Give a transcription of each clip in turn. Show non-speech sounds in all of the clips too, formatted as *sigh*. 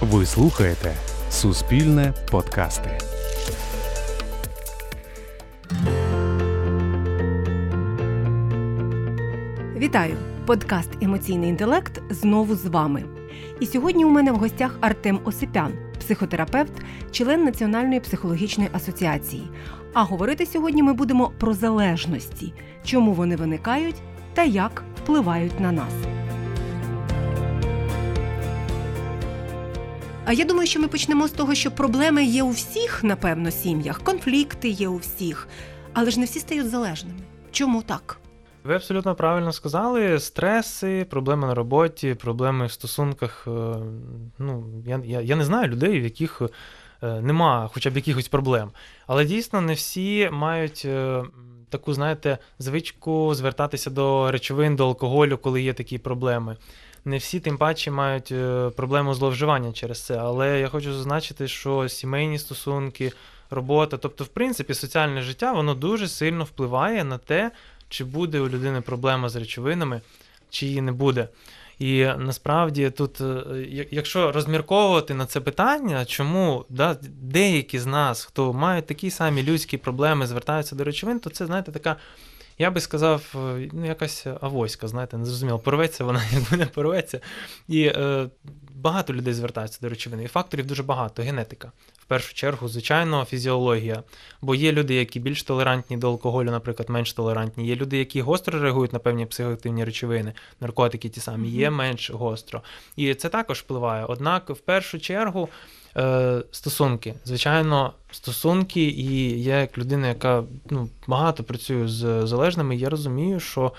Ви слухаєте Суспільне подкасти. Вітаю! Подкаст Емоційний інтелект знову з вами. І сьогодні у мене в гостях Артем Осипян, психотерапевт, член Національної психологічної асоціації. А говорити сьогодні ми будемо про залежності, чому вони виникають та як впливають на нас. А я думаю, що ми почнемо з того, що проблеми є у всіх, напевно, сім'ях, конфлікти є у всіх, але ж не всі стають залежними. Чому так? Ви абсолютно правильно сказали. Стреси, проблеми на роботі, проблеми в стосунках. Е, ну, я я, я не знаю людей, в яких е, нема хоча б якихось проблем. Але дійсно не всі мають е, таку, знаєте, звичку звертатися до речовин, до алкоголю, коли є такі проблеми. Не всі, тим паче, мають проблему зловживання через це. Але я хочу зазначити, що сімейні стосунки, робота, тобто, в принципі, соціальне життя, воно дуже сильно впливає на те чи буде у людини проблема з речовинами, чи її не буде. І насправді тут, е, якщо розмірковувати на це питання, чому да, деякі з нас, хто мають такі самі людські проблеми, звертаються до речовин, то це, знаєте, така, я би сказав, е, ну, якась авоська, знаєте, не зрозуміло, порветься вона, *laughs* якби не порветься. І е, багато людей звертаються до речовини. І факторів дуже багато, генетика В першу чергу, звичайно, фізіологія. Бо є люди, які більш толерантні до алкоголю, наприклад, менш толерантні. Є люди, які гостро реагують на певні психоактивні речовини, наркотики ті самі, є менш гостро. І це також впливає. Однак, в першу чергу. Е, стосунки, звичайно, стосунки, і я як людина, яка ну, багато працює з залежними, я розумію, що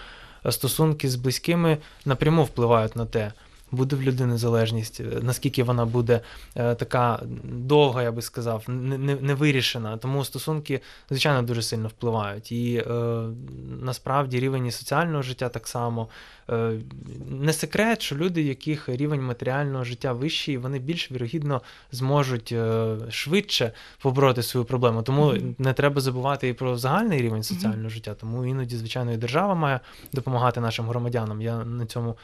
стосунки з близькими напряму впливають на те буде в людини залежність, е, наскільки вона буде е, така довга, я би сказав, не, не, вирішена. Тому стосунки, звичайно, дуже сильно впливають. І е, насправді рівень соціального життя так само. Е, не секрет, що люди, яких рівень матеріального життя вищий, вони більш вірогідно зможуть е, швидше побороти свою проблему. Тому mm-hmm. не треба забувати і про загальний рівень соціального mm-hmm. життя. Тому іноді, звичайно, і держава має допомагати нашим громадянам. Я на цьому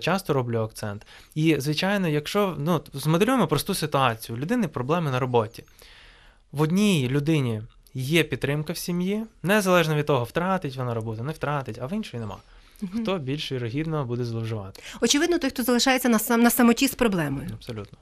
часто роблю акцент. І, звичайно, якщо ну, змоделюємо просту ситуацію, у людини проблеми на роботі. В одній людині є підтримка в сім'ї, незалежно від того, втратить вона роботу, не втратить, а в іншої нема. Хто більш вірогідно буде зловживати? Очевидно, той, хто залишається на сам на самоті з проблемою. Абсолютно.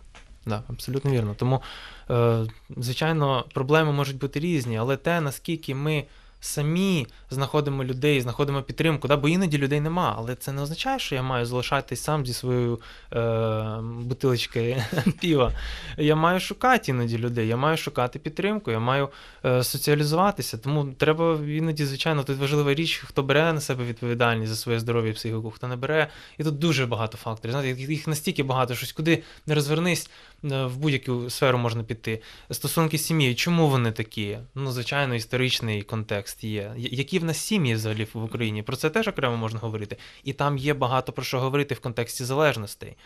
Да, абсолютно вірно. Тому, е, звичайно, проблеми можуть бути різні, але те, наскільки ми самі знаходимо людей, знаходимо підтримку. Да? Бо іноді людей нема, але це не означає, що я маю залишатись сам зі своєю е, бутилочкою *laughs* піва. Я маю шукати іноді людей, я маю шукати підтримку, я маю е, соціалізуватися. Тому треба іноді, звичайно, тут важлива річ, хто бере на себе відповідальність за своє здоров'я і психіку, хто не бере. І тут дуже багато факторів. Знаєте, їх настільки багато, щось куди не розвернись. Е, в будь-яку сферу можна піти. Стосунки з сім'єю, чому вони такі? Ну, звичайно, історичний контекст є. Які в нас сім'ї взагалі в Україні? Про це теж окремо можна говорити. І там є багато про що говорити в контексті залежностей.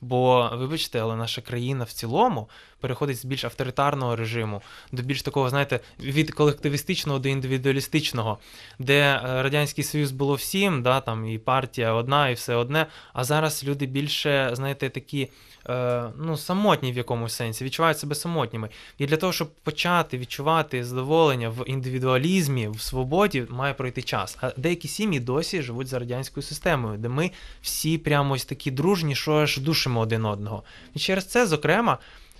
Бо, вибачте, але наша країна в цілому переходить з більш авторитарного режиму до більш такого, знаєте, від колективістичного до індивідуалістичного, де е, Радянський Союз було всім, да, там і партія одна, і все одне. А зараз люди більше, знаєте, такі Е, ну, самотні в якомусь сенсі, відчувають себе самотніми. І для того, щоб почати відчувати задоволення в індивідуалізмі, в свободі, має пройти час. А деякі сім'ї досі живуть за радянською системою, де ми всі прямо ось такі дружні, що аж душимо один одного. І через це, зокрема,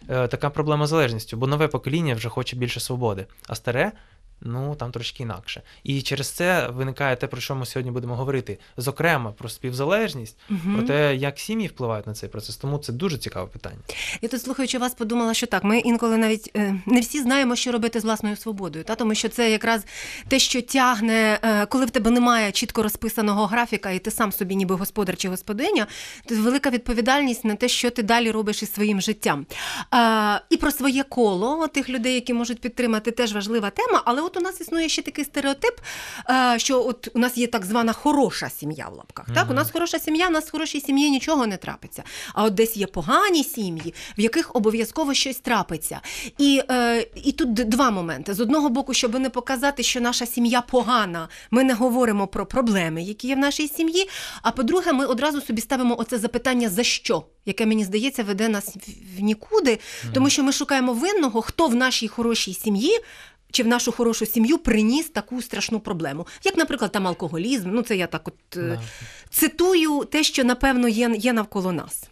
е, така проблема залежністю, бо нове покоління вже хоче більше свободи, а старе ну там трошки інакше. І через це виникає те, про що ми сьогодні будемо говорити. Зокрема, про співзалежність, угу. про те, як сім'ї впливають на цей процес. Тому це дуже цікаве питання. Я тут слухаючи вас, подумала, що так. Ми інколи навіть е, не всі знаємо, що робити з власною свободою, та тому що це якраз те, що тягне, е, коли в тебе немає чітко розписаного графіка, і ти сам собі, ніби господар чи господиня, то велика відповідальність на те, що ти далі робиш із своїм життям. І про своє коло тих людей, які можуть підтримати, теж важлива тема. Але от у нас існує ще такий стереотип, е, що от у нас є так звана хороша сім'я в лапках. Так, у нас хороша сім'я, у нас в хорошій сім'ї нічого не трапиться. А от десь є погані сім'ї, в яких обов'язково щось трапиться. І, е, і тут два моменти: з одного боку, щоб не показати, що наша сім'я погана, ми не говоримо про проблеми, які є в нашій сім'ї. А по-друге, ми одразу собі ставимо оце запитання за що, яке мені здається веде нас в нікуди, тому що ми шукаємо винного, хто в нашій хорошій сім'ї. Чи в нашу хорошу сім'ю приніс таку страшну проблему, як, наприклад, там алкоголізм. Ну, це я так от е, Да. цитую те, що напевно є, є навколо нас.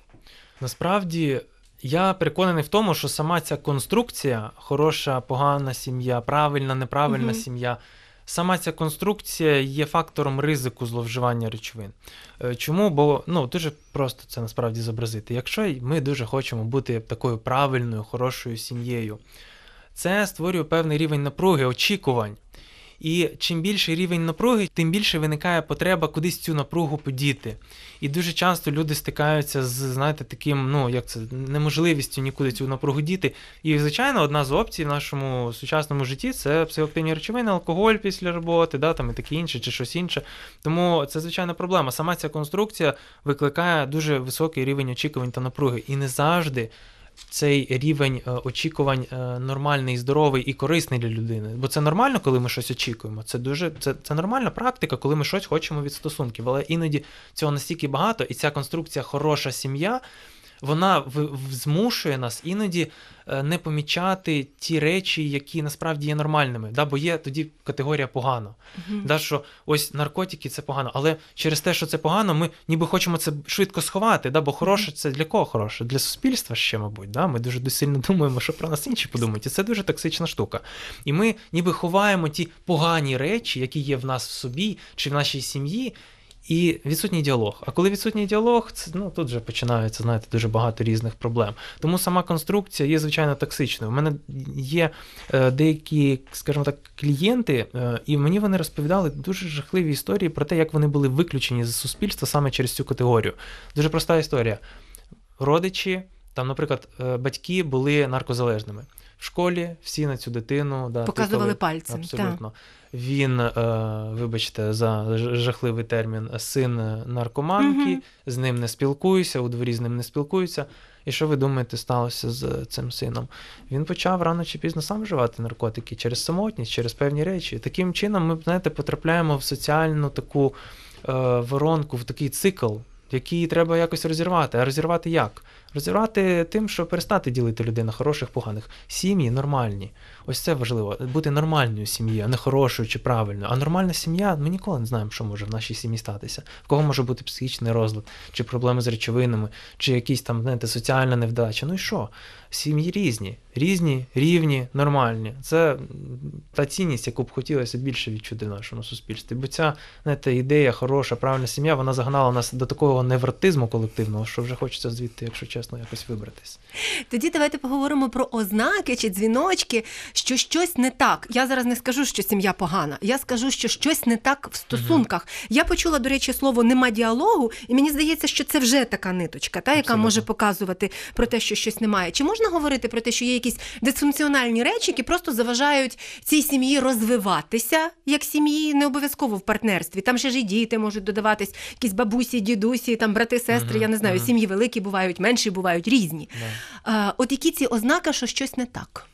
Насправді я переконаний в тому, що сама ця конструкція, хороша, погана сім'я, правильна, неправильна Мгм. сім'я, сама ця конструкція є фактором ризику зловживання речовин. Е, Чому? Бо ну, дуже просто це насправді зобразити. Якщо ми дуже хочемо бути такою правильною, хорошою сім'єю, це створює певний рівень напруги, очікувань. І чим більший рівень напруги, тим більше виникає потреба кудись цю напругу подіти. І дуже часто люди стикаються з, знаєте, таким, ну як це, неможливістю нікуди цю напругу діти. І, звичайно, одна з опцій в нашому сучасному житті це психоактивні речовини, алкоголь після роботи, да, там і таке інше, чи щось інше. Тому це звичайна проблема. Сама ця конструкція викликає дуже високий рівень очікувань та напруги. І не завжди цей рівень е, очікувань е, нормальний, здоровий і корисний для людини. Бо це нормально, коли ми щось очікуємо. Це дуже це, це нормальна практика, коли ми щось хочемо від стосунків. Але іноді цього настільки багато, і ця конструкція хороша сім'я. Вона в, в- змушує нас іноді е, не помічати ті речі, які насправді є нормальними. Да? Бо є тоді категорія погано. Да, що ось наркотики це погано, але через те, що це погано, ми ніби хочемо це швидко сховати. Да? Бо хороше це для кого хороше? Для суспільства ще, мабуть. Да? Ми дуже сильно *laughs* думаємо, що про нас інші подумають. І це дуже токсична штука. І ми ніби ховаємо ті погані речі, які є в нас в собі чи в нашій сім'ї. І відсутній діалог. А коли відсутній діалог, це ну тут вже починається, знаєте, дуже багато різних проблем. Тому сама конструкція є звичайно токсичною. У мене є е, деякі, скажімо так, клієнти, е, і мені вони розповідали дуже жахливі історії про те, як вони були виключені з суспільства саме через цю категорію. Дуже проста історія. Родичі, там, наприклад, е, батьки були наркозалежними. В школі всі на цю дитину да, Показували тикали. пальцем. Абсолютно. Він, е, вибачте, за жахливий термін, син наркоманки, Мгм. з ним не спілкуюся, у дворі з ним не спілкуюся. І що ви думаєте, сталося з цим сином? Він почав рано чи пізно сам вживати наркотики через самотність, через певні речі. Таким чином, ми, знаєте, потрапляємо в соціальну таку е, воронку, в такий цикл, який треба якось розірвати. А розірвати як? Розірвати тим, що перестати ділити людей на хороших, поганих. Сім'ї нормальні. Ось це важливо. Бути нормальною сім'єю, а не хорошою чи правильною. А нормальна сім'я, ми ніколи не знаємо, що може в нашій сім'ї статися. В кого може бути психічний розлад, чи проблеми з речовинами, чи якісь там, знаєте, соціальна невдача. Ну і що? Сім'ї різні, різні, рівні, нормальні. Це та цінність, яку б хотілося більше відчути в нашому суспільстві. Бо ця знаєте, ідея, хороша, правильна сім'я, вона загнала нас до такого невротизму колективного, що вже хочеться звідти, якщо чесно, якось вибратись. Тоді давайте поговоримо про ознаки чи дзвіночки, що щось не так. Я зараз не скажу, що сім'я погана. Я скажу, що щось не так в стосунках. Я почула, до речі, слово нема діалогу, і мені здається, що це вже така ниточка, та, яка Абсолютно. може показувати про те, що щось немає. Чи можна говорити про те, що є якісь дисфункціональні речі, які просто заважають цій сім'ї розвиватися як сім'ї, не обов'язково в партнерстві. Там ще ж і діти можуть додаватись, якісь бабусі, дідусі, там брати, сестри. Мгм, Я не знаю, мгм. сім'ї великі бувають, менші бувають, різні. Да. Е, От які ці ознаки, що щось не так?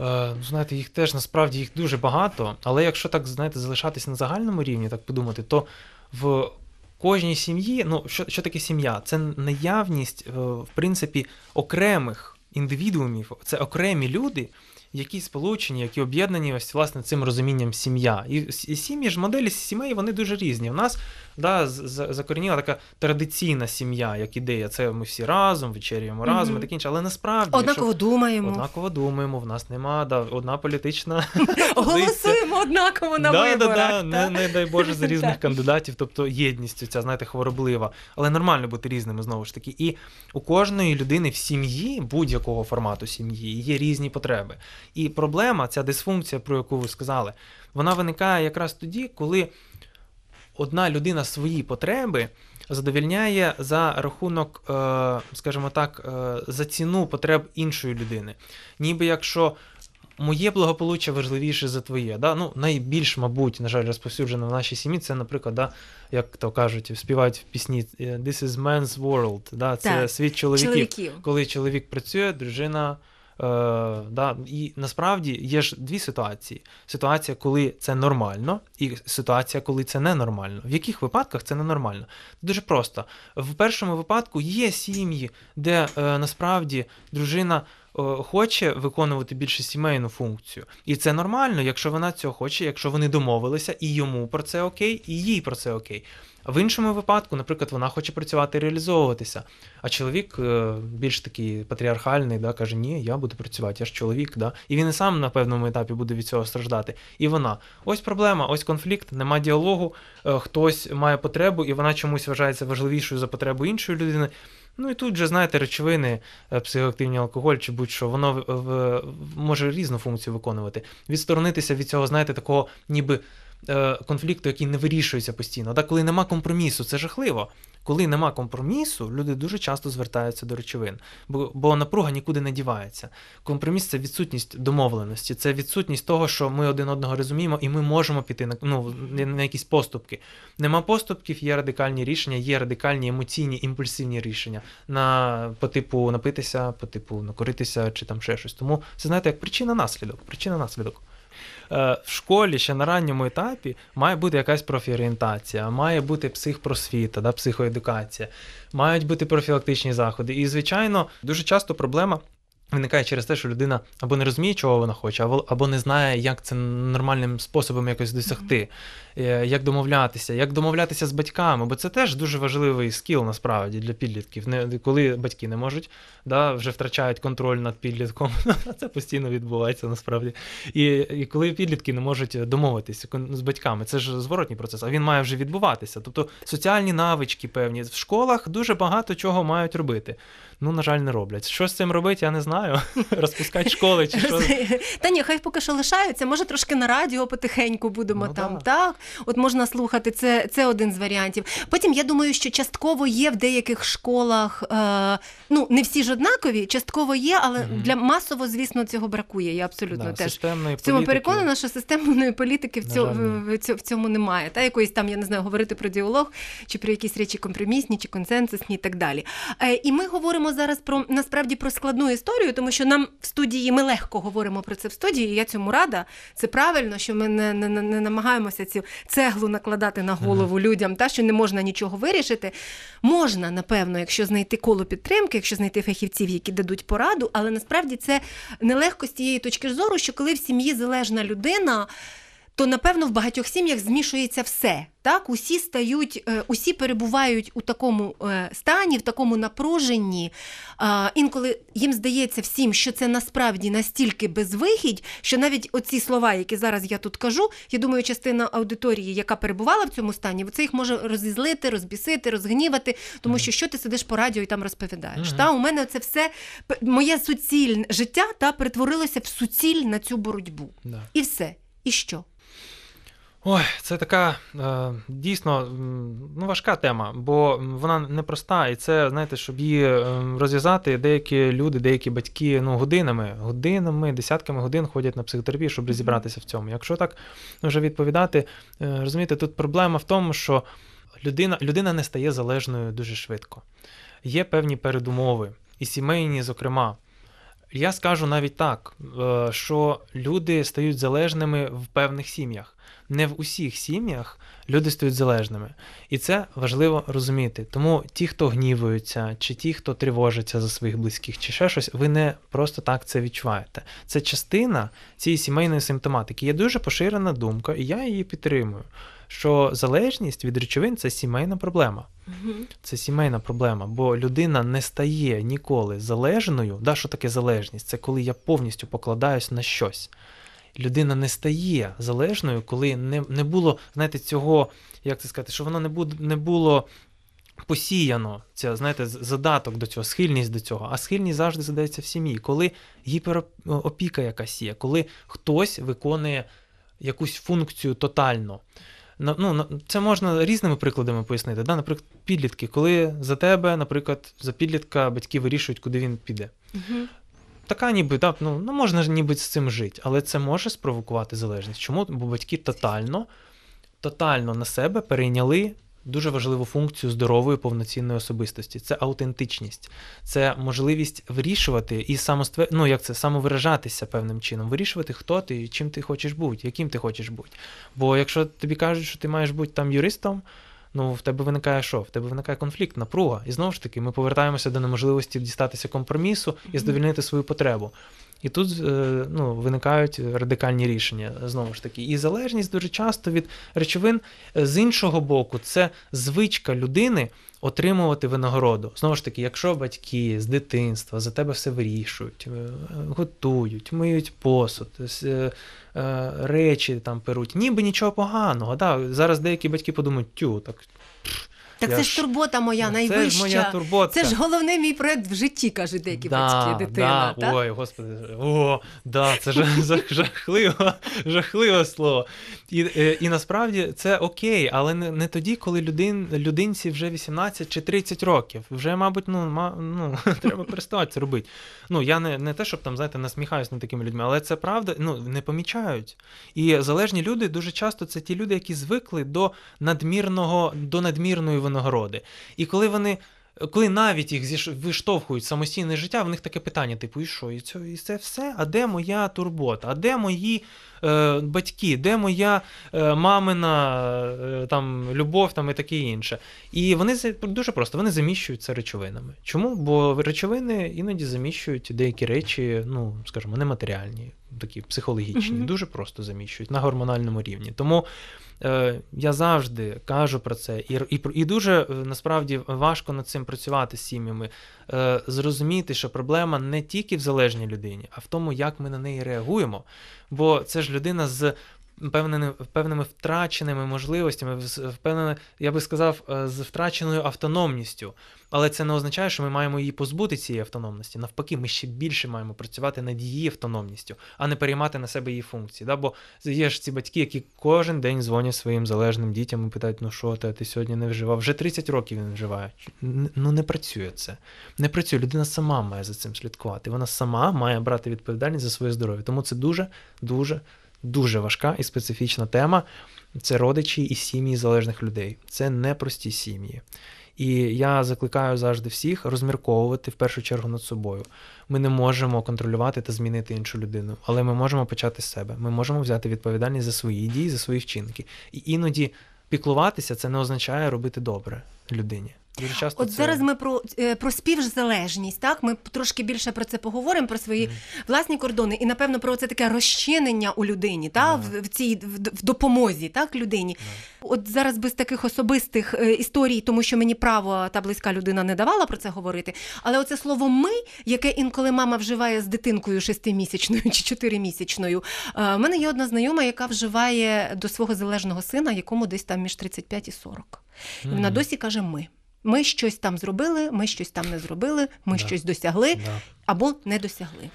Е, ну, знаєте, їх теж насправді їх дуже багато, але якщо так знаєте, залишатись на загальному рівні, так подумати, то в кожній сім'ї, ну що, що таке сім'я? Це наявність, е, в принципі, окремих індивідуумів, це окремі люди, які сполучені, які об'єднані ось власне цим розумінням сім'я. І, і сім'ї ж моделі сімей вони дуже різні. У нас да, закорініла така традиційна сім'я, як ідея. Це ми всі разом, вечерюємо разом і таке інше. Але насправді Однаково якщо- думаємо, Однаково думаємо, в нас нема да, одна політична *laughs* позиція. Голосуємо однаково на да, виборах. Да, да, не, не дай Боже за різних *laughs* кандидатів, тобто єдність ця, знаєте, хвороблива. Але нормально бути різними знову ж таки. І у кожної людини в сім'ї, будь-якого формату сім'ї, є різні потреби. І проблема, ця дисфункція, про яку ви сказали, вона виникає якраз тоді, коли одна людина свої потреби задовільняє за рахунок, е, скажімо так, е, за ціну потреб іншої людини. Ніби якщо моє благополуччя важливіше за твоє. Да? Ну, найбільш, мабуть, на жаль, розповсюджено в нашій сім'ї, це, наприклад, да, як то кажуть, співають в пісні This is man's world. Да? Це Так, світ чоловіків. Чоловіків. Коли чоловік працює, дружина. Е, да, і насправді є ж дві ситуації: ситуація, коли це нормально, і ситуація, коли це ненормально. В яких випадках це ненормально? Дуже просто. В першому випадку є сім'ї, де е, насправді дружина е, хоче виконувати більше сімейну функцію. І це нормально, якщо вона цього хоче, якщо вони домовилися, і йому про це окей, і їй про це окей. А в іншому випадку, наприклад, вона хоче працювати і реалізовуватися. А чоловік е, більш такий патріархальний, да, каже: Ні, я буду працювати, я ж чоловік. Да? І він і сам на певному етапі буде від цього страждати. І вона. Ось проблема, ось конфлікт, нема діалогу, е, хтось має потребу, і вона чомусь вважається важливішою за потребу іншої людини. Ну і тут же, знаєте, речовини, е, психоактивні алкоголь чи будь-що, воно в, в, може різну функцію виконувати. Відсторонитися від цього, знаєте, такого ніби конфлікту, який не вирішується постійно. Так, коли нема компромісу, це жахливо. Коли нема компромісу, люди дуже часто звертаються до речовин, бо, бо напруга нікуди не дівається. Компроміс це відсутність домовленості, це відсутність того, що ми один одного розуміємо, і ми можемо піти на ну, на якісь поступки. Нема поступків, є радикальні рішення, є радикальні емоційні імпульсивні рішення на по типу напитися, по типу накоритися чи там ще щось. Тому це знаєте, як причина-наслідок. Причина-наслідок. Е, в школі ще на ранньому етапі має бути якась профорієнтація, має бути психпросвіта, да, психоедукація, мають бути профілактичні заходи. І, звичайно, дуже часто проблема. Виникає через те, що людина або не розуміє, чого вона хоче, або або не знає, як це нормальним способом якось досягти, mm-hmm. як домовлятися, як домовлятися з батьками, бо це теж дуже важливий скіл насправді для підлітків. Не коли батьки не можуть, да, вже втрачають контроль над підлітком. *laughs* Це постійно відбувається насправді. І і коли підлітки не можуть домовитися з батьками, це ж зворотній процес, а він має вже відбуватися. Тобто соціальні навички певні в школах дуже багато чого мають робити. Ну, на жаль, не роблять. Що з цим робити, я не знаю. *laughs* Розпускати школи чи що. Та ні, хай поки що лишаються. Може, трошки на радіо потихеньку будемо ну, там. Да. Так, от можна слухати, це це один з варіантів. Потім я думаю, що частково є в деяких школах, е, ну не всі ж однакові, частково є, але mm-hmm. для масово, звісно, цього бракує. Я абсолютно да, теж в цьому переконана, що системної політики в цьому, в, в цьому немає. Та якоїсь там, я не знаю, говорити про діалог чи про якісь речі компромісні чи консенсусні і так далі. Е, і ми говоримо зараз про насправді про складну історію, тому що нам в студії ми легко говоримо про це в студії. і Я цьому рада. Це правильно, що ми не не, не намагаємося цю цеглу накладати на голову людям, та що не можна нічого вирішити. Можна, напевно, якщо знайти коло підтримки, якщо знайти фахівців, які дадуть пораду, але насправді це нелегко з тієї точки зору, що коли в сім'ї залежна людина то напевно в багатьох сім'ях змішується все. Так, усі стають, е, усі перебувають у такому е, стані, в такому напруженні. Інколи їм здається всім, що це насправді настільки безвихідь, що навіть оці слова, які зараз я тут кажу, я думаю, частина аудиторії, яка перебувала в цьому стані, це їх може розізлити, розбісити, розгнівати, тому що що ти сидиш по радіо і там розповідаєш. Mm-hmm. Та у мене це все моє суцільне життя та перетворилося в суціль на цю боротьбу. Yeah. І все. І що? Ой, це така е, дійсно ну, важка тема, бо вона непроста, і це, знаєте, щоб її е, розв'язати, деякі люди, деякі батьки ну, годинами, годинами, десятками годин ходять на психотерапію, щоб розібратися в цьому. Якщо так вже відповідати, е, розумієте, тут проблема в тому, що людина, людина не стає залежною дуже швидко. Є певні передумови, і сімейні, зокрема. Я скажу навіть так, що люди стають залежними в певних сім'ях не в усіх сім'ях люди стають залежними. І це важливо розуміти. Тому ті, хто гнівуються, чи ті, хто тривожиться за своїх близьких, чи ще щось, ви не просто так це відчуваєте. Це частина цієї сімейної симптоматики. Є дуже поширена думка, і я її підтримую. Що залежність від речовин це сімейна проблема. Це сімейна проблема, бо людина не стає ніколи залежною. Да, Що таке залежність? Це коли я повністю покладаюсь на щось людина не стає залежною, коли не не було, знаєте, цього, як це сказати, що воно не було, не було посіяно, це, знаєте, задаток до цього, схильність до цього. А схильність завжди задається в сім'ї, коли гіперопіка якась є, коли хтось виконує якусь функцію тотально. Ну, Це можна різними прикладами пояснити. Да? Наприклад, підлітки, коли за тебе, наприклад, за підлітка батьки вирішують, куди він піде. Угу. Така ніби, да, ну, ну можна ж ніби з цим жити, але це може спровокувати залежність. Чому? Бо батьки тотально, тотально на себе перейняли дуже важливу функцію здорової повноцінної особистості. Це аутентичність, це можливість вирішувати і самостве... ну, як це самовиражатися певним чином, вирішувати, хто ти, чим ти хочеш бути, яким ти хочеш бути. Бо якщо тобі кажуть, що ти маєш бути там юристом. Ну, в тебе виникає що? В тебе виникає конфлікт, напруга. І знову ж таки, ми повертаємося до неможливості дістатися компромісу і задовільнити свою потребу. І тут е, ну, виникають радикальні рішення знову ж таки. І залежність дуже часто від речовин е, з іншого боку, це звичка людини отримувати винагороду. Знову ж таки, якщо батьки з дитинства за тебе все вирішують, е, готують, миють посуд, речі там перуть, ніби нічого поганого. Да, Зараз деякі батьки подумають, тю, так так я це ж турбота моя найвища. Це ж моя турбота. Це ж головний мій проект в житті, кажуть деякі да, батьки, дитина. Да. Так? Ой, господи, о, да, це ж *laughs* жахливо, жахливе слово. І е, і насправді це окей, але не не тоді, коли людин, людинці вже 18 чи 30 років. Вже, мабуть, ну, ма, ну *laughs* треба переставати це робити. Ну, я не не те, щоб там, знаєте, насміхаюсь над такими людьми, але це правда, ну, не помічають. І залежні люди дуже часто це ті люди, які звикли до надмірного, до надмірної винагороди. І коли вони. Коли навіть їх виштовхують самостійне життя, в них таке питання: типу, і що, і це і це все? А де моя турбота? А де мої е, батьки? Де моя е, мамина е, там, любов там, і таке інше? І вони дуже просто вони заміщують це речовинами. Чому? Бо речовини іноді заміщують деякі речі, ну, скажімо, нематеріальні, такі психологічні, mm-hmm. дуже просто заміщують на гормональному рівні. Тому. Е, я завжди кажу про це, і і, і дуже е, насправді важко над цим працювати з сім'ями, е, зрозуміти, що проблема не тільки в залежній людині, а в тому, як ми на неї реагуємо. Бо це ж людина з певними певними втраченими можливостями, впевнене, я би сказав, е, з втраченою автономністю. Але це не означає, що ми маємо її позбути цієї автономності. Навпаки, ми ще більше маємо працювати над її автономністю, а не переймати на себе її функції. Да? Бо є ж ці батьки, які кожен день дзвонять своїм залежним дітям і питають: ну що ти, ти сьогодні не вживав? Вже 30 років він вживає. Ну не працює це. Не працює. Людина сама має за цим слідкувати. Вона сама має брати відповідальність за своє здоров'я. Тому це дуже дуже дуже важка і специфічна тема. Це родичі і сім'ї залежних людей. Це непрості сім'ї. І я закликаю завжди всіх розмірковувати в першу чергу над собою. Ми не можемо контролювати та змінити іншу людину, але ми можемо почати з себе. Ми можемо взяти відповідальність за свої дії, за свої вчинки. І іноді піклуватися це не означає робити добре людині. Дуже часто От це... зараз ми про е, про співзалежність, так ми трошки більше про це поговоримо, про свої mm. власні кордони, і напевно про це таке розчинення у людині, та yeah. в, в цій в, в допомозі, так людині. Yeah. От зараз без таких особистих е, історій, тому що мені право та близька людина не давала про це говорити. Але оце слово ми, яке інколи мама вживає з дитинкою шестимісячною чи чотиримісячною. Е, в мене є одна знайома, яка вживає до свого залежного сина, якому десь там між 35 і 40. І вона досі каже ми. Ми щось там зробили, ми щось там не зробили, ми да. щось досягли да. або не досягли.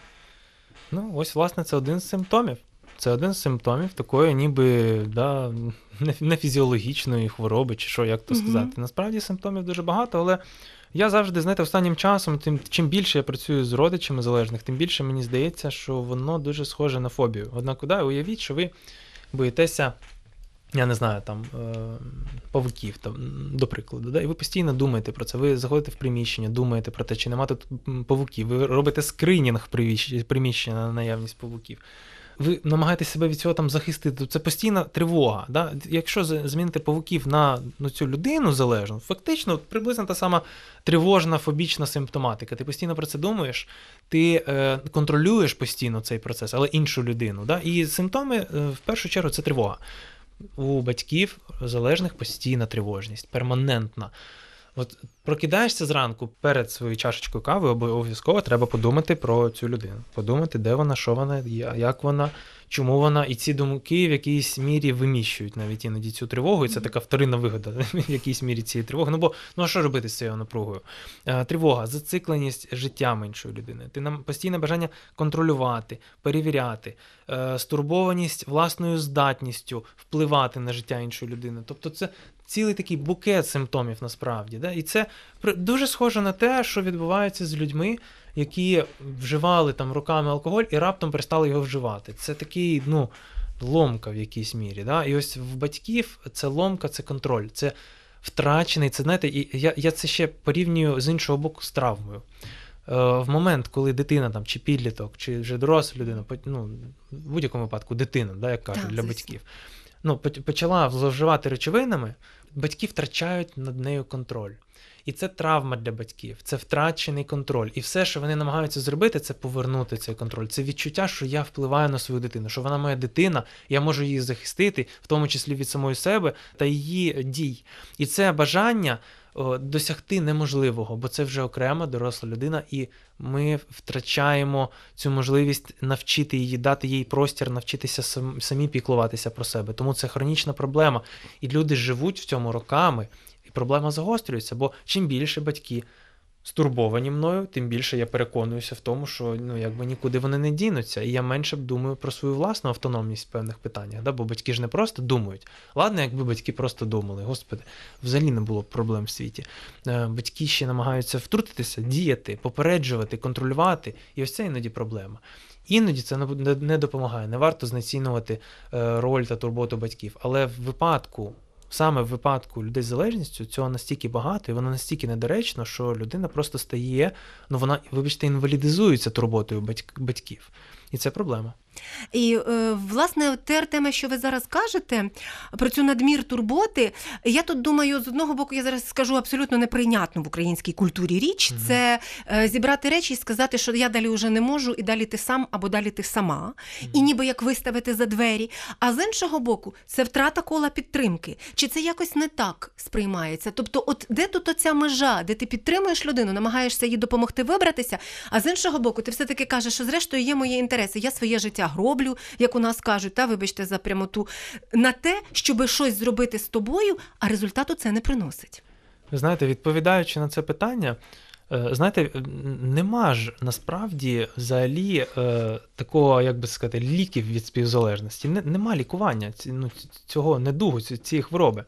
Ну, ось, власне, це один з симптомів. Це один з симптомів такої, ніби да, не фізіологічної хвороби, чи що, як то сказати. Угу. Насправді симптомів дуже багато, але я завжди, знаєте, останнім часом, тим чим більше я працюю з родичами залежних, тим більше мені здається, що воно дуже схоже на фобію. Однак, да, уявіть, що ви боїтеся я не знаю, там е, павуків, там, до прикладу. Да? І ви постійно думаєте про це. Ви заходите в приміщення, думаєте про те, чи нема тут павуків. Ви робите скринінг приміщення на наявність павуків. Ви намагаєтесь себе від цього там захистити. Це постійна тривога. Да? Якщо змінити павуків на ну, цю людину залежну, фактично приблизно та сама тривожна фобічна симптоматика. Ти постійно про це думаєш, ти е, контролюєш постійно цей процес, але іншу людину. Да? І симптоми е, в першу чергу це тривога у батьків залежних постійна тривожність, перманентна. От прокидаєшся зранку перед своєю чашечкою кави, обов'язково треба подумати про цю людину, подумати, де вона, що вона, як вона, чому вона, і ці думки в якійсь мірі виміщують навіть іноді цю тривогу, і це така вторинна вигода *laughs* в якійсь мірі цієї тривоги. Ну бо ну а що робити з цією напругою? Тривога, зацикленість життям іншої людини. Ти нам постійне бажання контролювати, перевіряти, е, стурбованість власною здатністю впливати на життя іншої людини. Тобто, це цілий такий букет симптомів насправді. Да? І це дуже схоже на те, що відбувається з людьми, які вживали там роками алкоголь і раптом перестали його вживати. Це такий, ну, ломка в якійсь мірі. Да? І ось в батьків це ломка, це контроль. Це втрачений. Це знаєте, і я я це ще порівнюю з іншого боку з травмою. Е, В момент, коли дитина там, чи підліток, чи вже доросла людина, ну, в будь-якому випадку дитина, да, як кажуть, так, для звісно. батьків, ну, почала зловживати речовинами, батьки втрачають над нею контроль. І це травма для батьків, це втрачений контроль. І все, що вони намагаються зробити, це повернути цей контроль. Це відчуття, що я впливаю на свою дитину, що вона моя дитина, я можу її захистити, в тому числі від самої себе та її дій. І це бажання. Досягти неможливого, бо це вже окрема доросла людина, і ми втрачаємо цю можливість навчити її, дати їй простір, навчитися самі піклуватися про себе. Тому це хронічна проблема. І люди живуть в цьому роками, і проблема загострюється, бо чим більше батьки стурбовані мною, тим більше я переконуюся в тому, що ну якби нікуди вони не дінуться. І я менше думаю про свою власну автономність в певних питаннях. Да? Бо батьки ж не просто думають. Ладно, якби батьки просто думали, господи, взагалі не було б проблем в світі. Е, батьки ще намагаються втрутитися, діяти, попереджувати, контролювати. І ось це іноді проблема. Іноді це не допомагає, не варто знецінювати е, роль та турботу батьків. Але в випадку саме в випадку людей з залежністю цього настільки багато, і воно настільки недоречно, що людина просто стає, ну вона, вибачте, інвалідизується турботою батьків. І це проблема. І е, власне те Артеме, що ви зараз кажете про цю надмір турботи, я тут думаю, з одного боку, я зараз скажу абсолютно неприйнятну в українській культурі річ угу. це е, зібрати речі і сказати, що я далі вже не можу, і далі ти сам або далі ти сама, угу. і ніби як виставити за двері. А з іншого боку, це втрата кола підтримки. Чи це якось не так сприймається? Тобто, от де тут оця межа, де ти підтримуєш людину, намагаєшся їй допомогти вибратися, а з іншого боку, ти все-таки кажеш, що зрештою є мої інтереси, я своє життя гроблю, як у нас кажуть, та вибачте за прямоту, на те, щоб щось зробити з тобою, а результату це не приносить. Ви знаєте, відповідаючи на це питання. Е, знаєте, нема ж насправді взагалі е, такого, як би сказати, ліків від співзалежності. Нема лікування ну, цього недугу, цієї хвороби.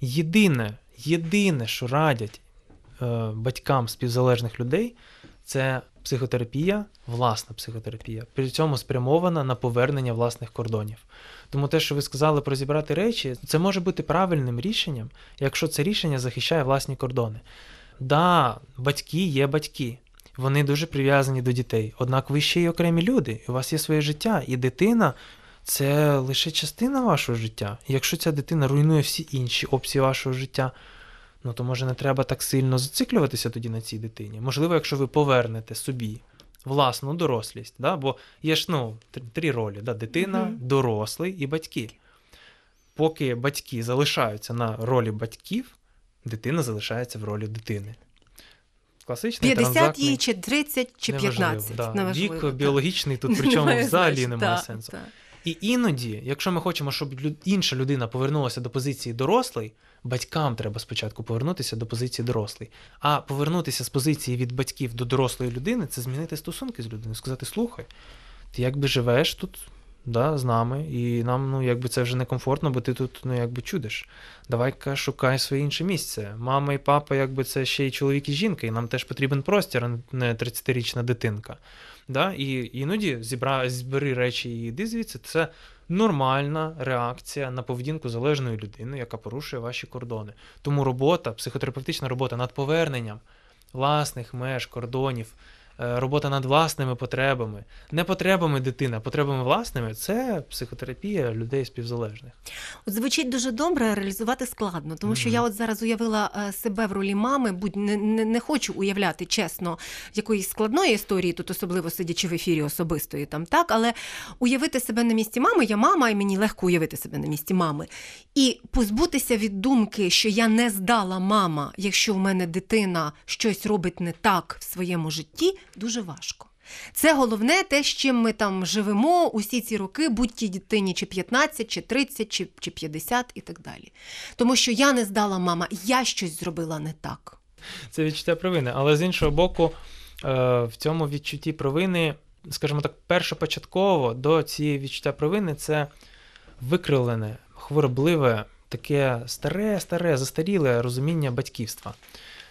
Єдине, єдине, що радять е, батькам співзалежних людей, це психотерапія, власна психотерапія, при цьому спрямована на повернення власних кордонів. Тому те, що ви сказали про зібрати речі, це може бути правильним рішенням, якщо це рішення захищає власні кордони. Да, батьки є батьки, вони дуже прив'язані до дітей. Однак ви ще й окремі люди, у вас є своє життя, і дитина. Це лише частина вашого життя. Якщо ця дитина руйнує всі інші опції вашого життя, ну то може не треба так сильно зациклюватися тоді на цій дитині. Можливо, якщо ви повернете собі власну дорослість, да? бо є ж ну, три ролі: да? дитина, угу. дорослий і батьки. Поки батьки залишаються на ролі батьків, дитина залишається в ролі дитини. Класичний 50 їй, чи 30, чи 15. Да. Неважливо, Вік біологічний тут, *laughs* причому взагалі немає сенсу. Та. І іноді, якщо ми хочемо, щоб інша людина повернулася до позиції дорослий, батькам треба спочатку повернутися до позиції дорослий. А повернутися з позиції від батьків до дорослої людини це змінити стосунки з людиною, сказати: слухай, ти якби живеш тут да, з нами, і нам ну, якби це вже некомфортно, бо ти тут ну, якби чудиш. Давай-ка шукай своє інше місце. Мама і папа, якби це ще й чоловік і жінка, і нам теж потрібен простір, а не 30-річна дитинка. Да? І іноді зібра, збери речі і йди звідси, це нормальна реакція на поведінку залежної людини, яка порушує ваші кордони. Тому робота, психотерапевтична робота над поверненням власних меж, кордонів. Е, робота над власними потребами, не потребами дитини, а потребами власними це психотерапія людей співзалежних. От звучить дуже добре, реалізувати складно, тому що mm-hmm. я от зараз уявила е, себе в ролі мами, будь не, не, не хочу уявляти чесно якоїсь складної історії, тут особливо сидячи в ефірі особистої там, так, але уявити себе на місці мами, я мама, і мені легко уявити себе на місці мами. І позбутися від думки, що я не здала мама, якщо в мене дитина щось робить не так в своєму житті дуже важко. Це головне те, з чим ми там живемо усі ці роки, будь тій дитині чи 15, чи 30, чи, чи 50 і так далі. Тому що я не здала мама, я щось зробила не так. Це відчуття провини. Але з іншого боку, е, в цьому відчутті провини, скажімо так, першопочатково до цієї відчуття провини це викривлене, хворобливе таке старе, старе, застаріле розуміння батьківства.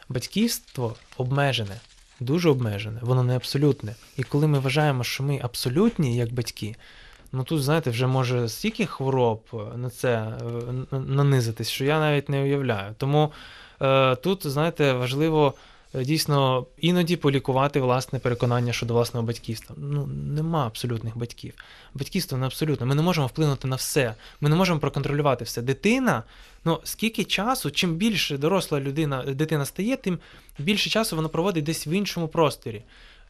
Батьківство обмежене, дуже обмежене, воно не абсолютне. І коли ми вважаємо, що ми абсолютні як батьки, ну тут, знаєте, вже може стільки хвороб на це е, нанизитись, що я навіть не уявляю. Тому е, тут, знаєте, важливо. Е, дійсно іноді полікувати власне переконання щодо власного батьківства. Ну нема абсолютних батьків. Батьківство не абсолютно. Ми не можемо вплинути на все. Ми не можемо проконтролювати все. Дитина, ну скільки часу, чим більше доросла людина, дитина стає, тим більше часу вона проводить десь в іншому просторі.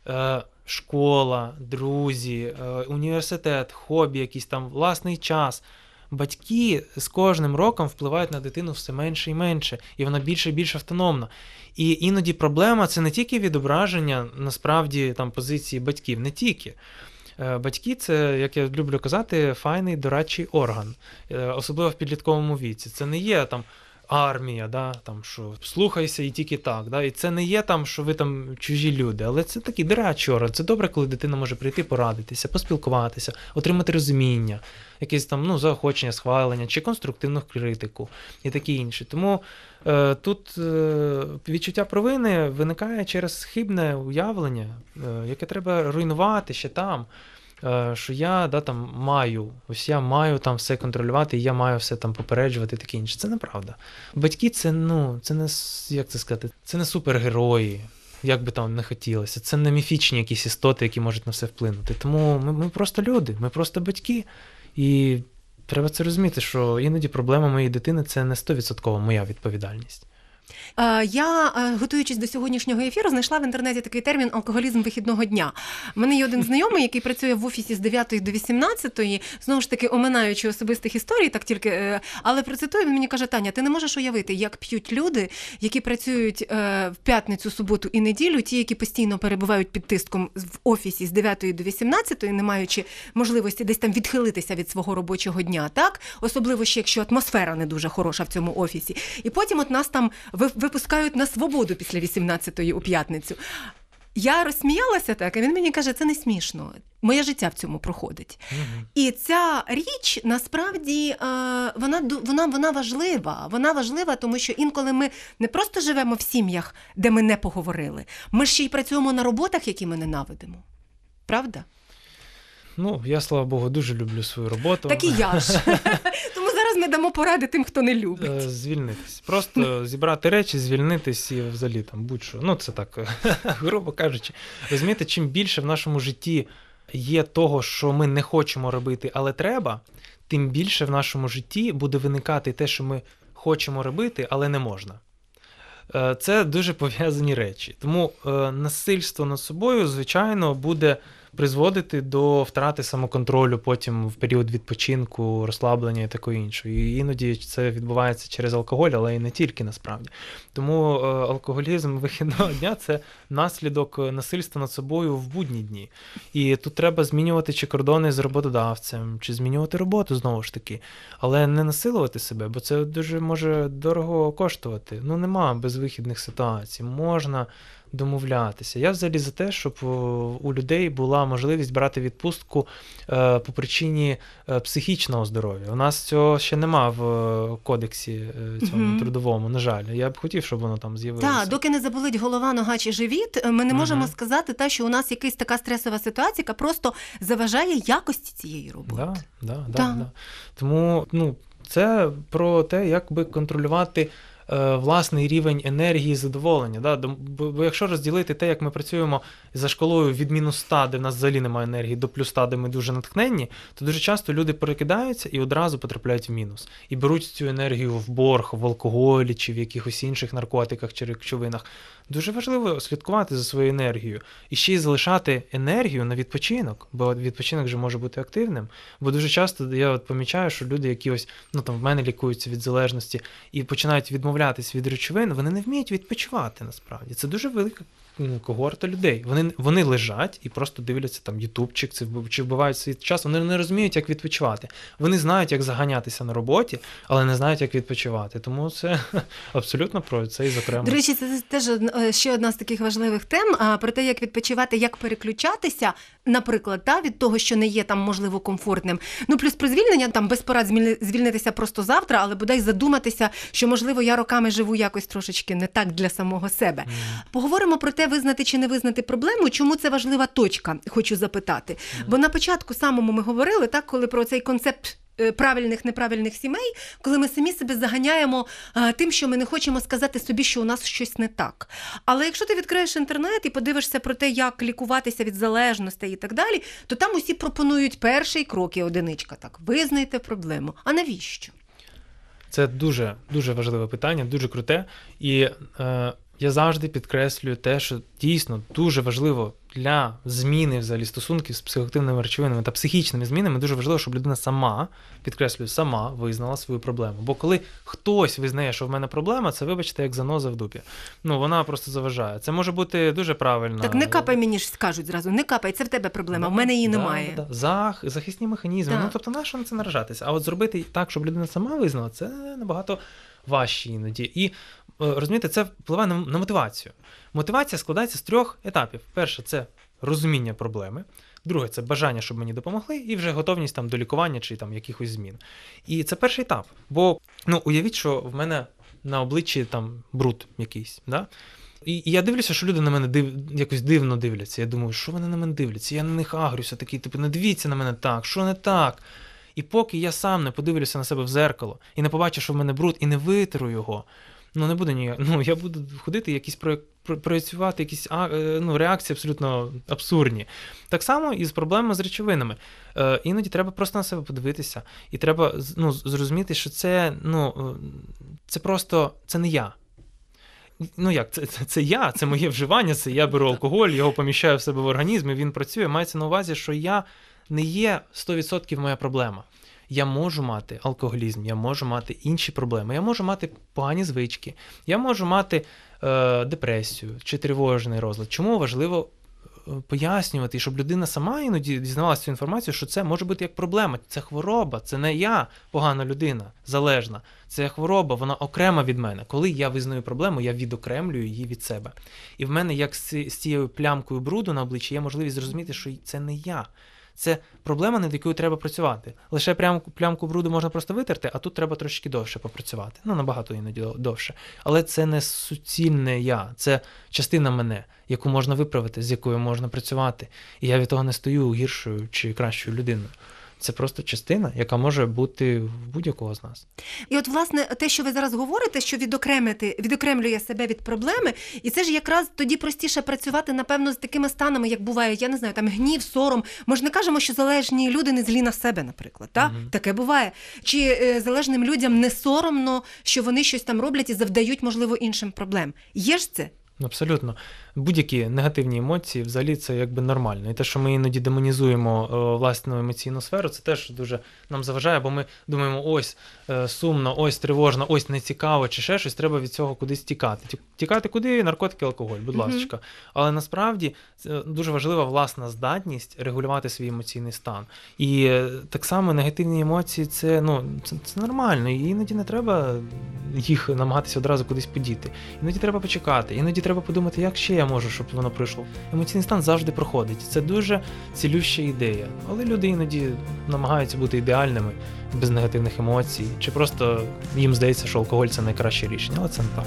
Е, Школа, друзі, е, університет, хобі, якийсь там власний час батьки з кожним роком впливають на дитину все менше і менше, і вона більше і більш автономна. І іноді проблема це не тільки відображення насправді там позиції батьків, не тільки. Е, батьки це, як я люблю казати, файний дорадчий орган, е, особливо в підлітковому віці. Це не є там армія, да, там, що слухайся і тільки так. Да, І це не є там, що ви там чужі люди, але це такий дорадчий орган. Це добре, коли дитина може прийти порадитися, поспілкуватися, отримати розуміння, якесь там ну, заохочення, схвалення чи конструктивну критику і таке інше. Тому е, тут е, відчуття провини виникає через хибне уявлення, е, яке треба руйнувати ще там. Е, що я да, там маю, ось я маю там все контролювати, і я маю все там попереджувати, таке інше. Це неправда. Батьки це ну, це не як це сказати, це не супергерої, як би там не хотілося. Це не міфічні якісь істоти, які можуть на все вплинути. Тому ми, ми просто люди, ми просто батьки. І треба це розуміти, що іноді проблема моєї дитини це не 100% моя відповідальність. Е, я, е, готуючись до сьогоднішнього ефіру, знайшла в інтернеті такий термін алкоголізм вихідного дня. У мене є один знайомий, який працює в офісі з 9 до 18, знову ж таки, оминаючи особистих історій, так тільки, е, але процитую, він мені каже, Таня, ти не можеш уявити, як п'ють люди, які працюють в п'ятницю, суботу і неділю, ті, які постійно перебувають під тиском в офісі з 9 до 18, не маючи можливості десь там відхилитися від свого робочого дня, так особливо ще якщо атмосфера не дуже хороша в цьому офісі. І потім от нас там випускають на свободу після 18-ї у п'ятницю. Я розсміялася так, а він мені каже, це не смішно. Моє життя в цьому проходить. Угу. І ця річ насправді е, вона вона, вона важлива. Вона важлива, тому що інколи ми не просто живемо в сім'ях, де ми не поговорили. Ми ще й працюємо на роботах, які ми ненавидимо. Правда? Ну, я слава Богу, дуже люблю свою роботу. Так і я ж. *laughs* Ми дамо поради тим, хто не любить. Е, звільнитись. Просто *laughs* зібрати речі, звільнитись і взагалі там будь-що. Ну, це так, *laughs* грубо кажучи. Розумієте, чим більше в нашому житті є того, що ми не хочемо робити, але треба, тим більше в нашому житті буде виникати те, що ми хочемо робити, але не можна. Е, це дуже пов'язані речі. Тому е, насильство над собою, звичайно, буде призводити до втрати самоконтролю потім в період відпочинку, розслаблення і такого іншого. І іноді це відбувається через алкоголь, але і не тільки насправді. Тому е, алкоголізм вихідного дня це наслідок насильства над собою в будні дні. І тут треба змінювати чи кордони з роботодавцем, чи змінювати роботу знову ж таки, але не насилувати себе, бо це дуже може дорого коштувати. Ну нема безвихідних ситуацій. Можна домовлятися. Я взагалі за те, щоб е, у людей була можливість брати відпустку е, по причині е, психічного здоров'я. У нас цього ще нема в кодексі цьому угу. трудовому. На жаль, я б хотів, щоб воно там з'явилося. Так, доки не заболить голова, нога чи живіт, ми не можемо угу. сказати, те, що у нас якась така стресова ситуація, яка просто заважає якості цієї роботи. Да, да, да, да. Тому ну, це про те, як би контролювати. Е, власний рівень енергії і задоволення. Да? Бо якщо розділити те, як ми працюємо за школою від мінус 100, де в нас взагалі немає енергії, до плюс 100, де ми дуже натхненні, то дуже часто люди перекидаються і одразу потрапляють в мінус. І беруть цю енергію в борг, в алкоголі чи в якихось інших наркотиках чи речовинах. Дуже важливо слідкувати за своєю енергією і ще й залишати енергію на відпочинок, бо відпочинок вже може бути активним. Бо дуже часто я от помічаю, що люди, які ось ну там в мене лікуються від залежності і починають відмовлятись від речовин, вони не вміють відпочивати насправді. Це дуже велика когорта людей. Вони вони лежать і просто дивляться там ютубчик, чи вбивають свій час. Вони не розуміють, як відпочивати. Вони знають, як заганятися на роботі, але не знають, як відпочивати. Тому це *laughs* абсолютно про це і зокрема. До речі, це теж е, ще одна з таких важливих тем. Про те, як відпочивати, як переключатися, наприклад, та, від того, що не є там можливо комфортним. Ну плюс про звільнення там без порад звільнитися просто завтра, але бодай задуматися, що можливо я роками живу якось трошечки не так для самого себе. Mm. Поговоримо про те, визнати чи не визнати проблему. Чому це важлива точка? Хочу запитати. Бо на початку самому ми говорили так, коли про цей концепт. Е, правильних неправильних сімей, коли ми самі себе заганяємо а, тим, що ми не хочемо сказати собі, що у нас щось не так. Але якщо ти відкриєш інтернет і подивишся про те, як лікуватися від залежностей і так далі, то там усі пропонують перший крок і одиничка. Так, визнайте проблему. А навіщо? Це дуже дуже важливе питання, дуже круте. І е, я завжди підкреслюю те, що дійсно дуже важливо для зміни взагалі стосунків з психоактивними речовинами та психічними змінами дуже важливо, щоб людина сама підкреслюю, сама визнала свою проблему. Бо коли хтось визнає, що в мене проблема, це вибачте, як заноза в дупі. Ну вона просто заважає. Це може бути дуже правильно. Так не капай мені ж скажуть зразу, не капай, це в тебе проблема. Да, в мене її да, немає. Да, Зах, захисні механізми. Да. Ну тобто, на що на це наражатися? А от зробити так, щоб людина сама визнала, це набагато важче іноді. І розумієте, це впливає на, на мотивацію. Мотивація складається з трьох етапів: перше це розуміння проблеми. Друге, це бажання, щоб мені допомогли, і вже готовність там до лікування чи там якихось змін. І це перший етап. Бо ну, уявіть, що в мене на обличчі там бруд якийсь. Да? І, і я дивлюся, що люди на мене див, якось дивно дивляться. Я думаю, що вони на мене дивляться? Я на них агрюся, такий, типу, не дивіться на мене так, що не так. І поки я сам не подивлюся на себе в зеркало і не побачу, що в мене бруд, і не витру його, ну не буде ніяк. Ну я буду ходити, якісь про, працювати, якісь а, е, ну, реакції абсолютно абсурдні. Так само і з проблемами з речовинами. Е, Іноді треба просто на себе подивитися, і треба ну, зрозуміти, що це ну, це просто це не я. Ну як, це, це це, я, це моє вживання, це я беру алкоголь, його поміщаю в себе в організм, і він працює. Мається на увазі, що я не є 100% моя проблема я можу мати алкоголізм, я можу мати інші проблеми, я можу мати погані звички, я можу мати е, депресію чи тривожний розлад. Чому важливо е, пояснювати, щоб людина сама іноді дізнавалася цю інформацію, що це може бути як проблема, це хвороба, це не я погана людина, залежна, це хвороба, вона окрема від мене. Коли я визнаю проблему, я відокремлюю її від себе. І в мене, як з цією плямкою бруду на обличчі, є можливість зрозуміти, що це не я. Це проблема, над якою треба працювати. Лише плямку, плямку бруду можна просто витерти, а тут треба трошки довше попрацювати. Ну, набагато іноді довше. Але це не суцільне я, це частина мене, яку можна виправити, з якою можна працювати. І я від того не стою гіршою чи кращою людиною. Це просто частина, яка може бути в будь-якого з нас. І от, власне, те, що ви зараз говорите, що відокремити відокремлює себе від проблеми, і це ж якраз тоді простіше працювати, напевно, з такими станами, як буває, я не знаю, там гнів, сором. Ми ж не кажемо, що залежні люди не злі на себе, наприклад. Та? Угу. Таке буває. Чи е, залежним людям не соромно, що вони щось там роблять і завдають, можливо, іншим проблем. Є ж це? Абсолютно будь-які негативні емоції, взагалі, це якби нормально. І те, що ми іноді демонізуємо е, власну емоційну сферу, це теж дуже нам заважає, бо ми думаємо, ось е, сумно, ось тривожно, ось нецікаво, чи ще щось, треба від цього кудись тікати. Тікати куди? Наркотики, алкоголь, будь mm-hmm. ласка. Але насправді це дуже важлива власна здатність регулювати свій емоційний стан. І е, так само негативні емоції це ну, це, це нормально. І іноді не треба їх намагатися одразу кудись подіти. Іноді треба почекати, іноді треба подумати, як ще я можу, щоб воно пройшло. Емоційний стан завжди проходить. Це дуже цілюща ідея. Але люди іноді намагаються бути ідеальними, без негативних емоцій, чи просто їм здається, що алкоголь це найкраще рішення, але це не так.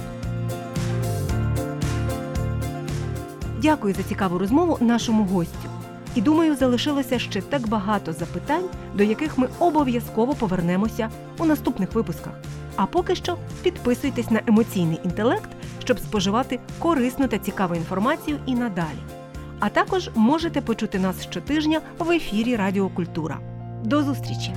Дякую за цікаву розмову нашому гостю. І думаю, залишилося ще так багато запитань, до яких ми обов'язково повернемося у наступних випусках. А поки що підписуйтесь на емоційний інтелект щоб споживати корисну та цікаву інформацію і надалі. А також можете почути нас щотижня в ефірі Радіокультура. До зустрічі!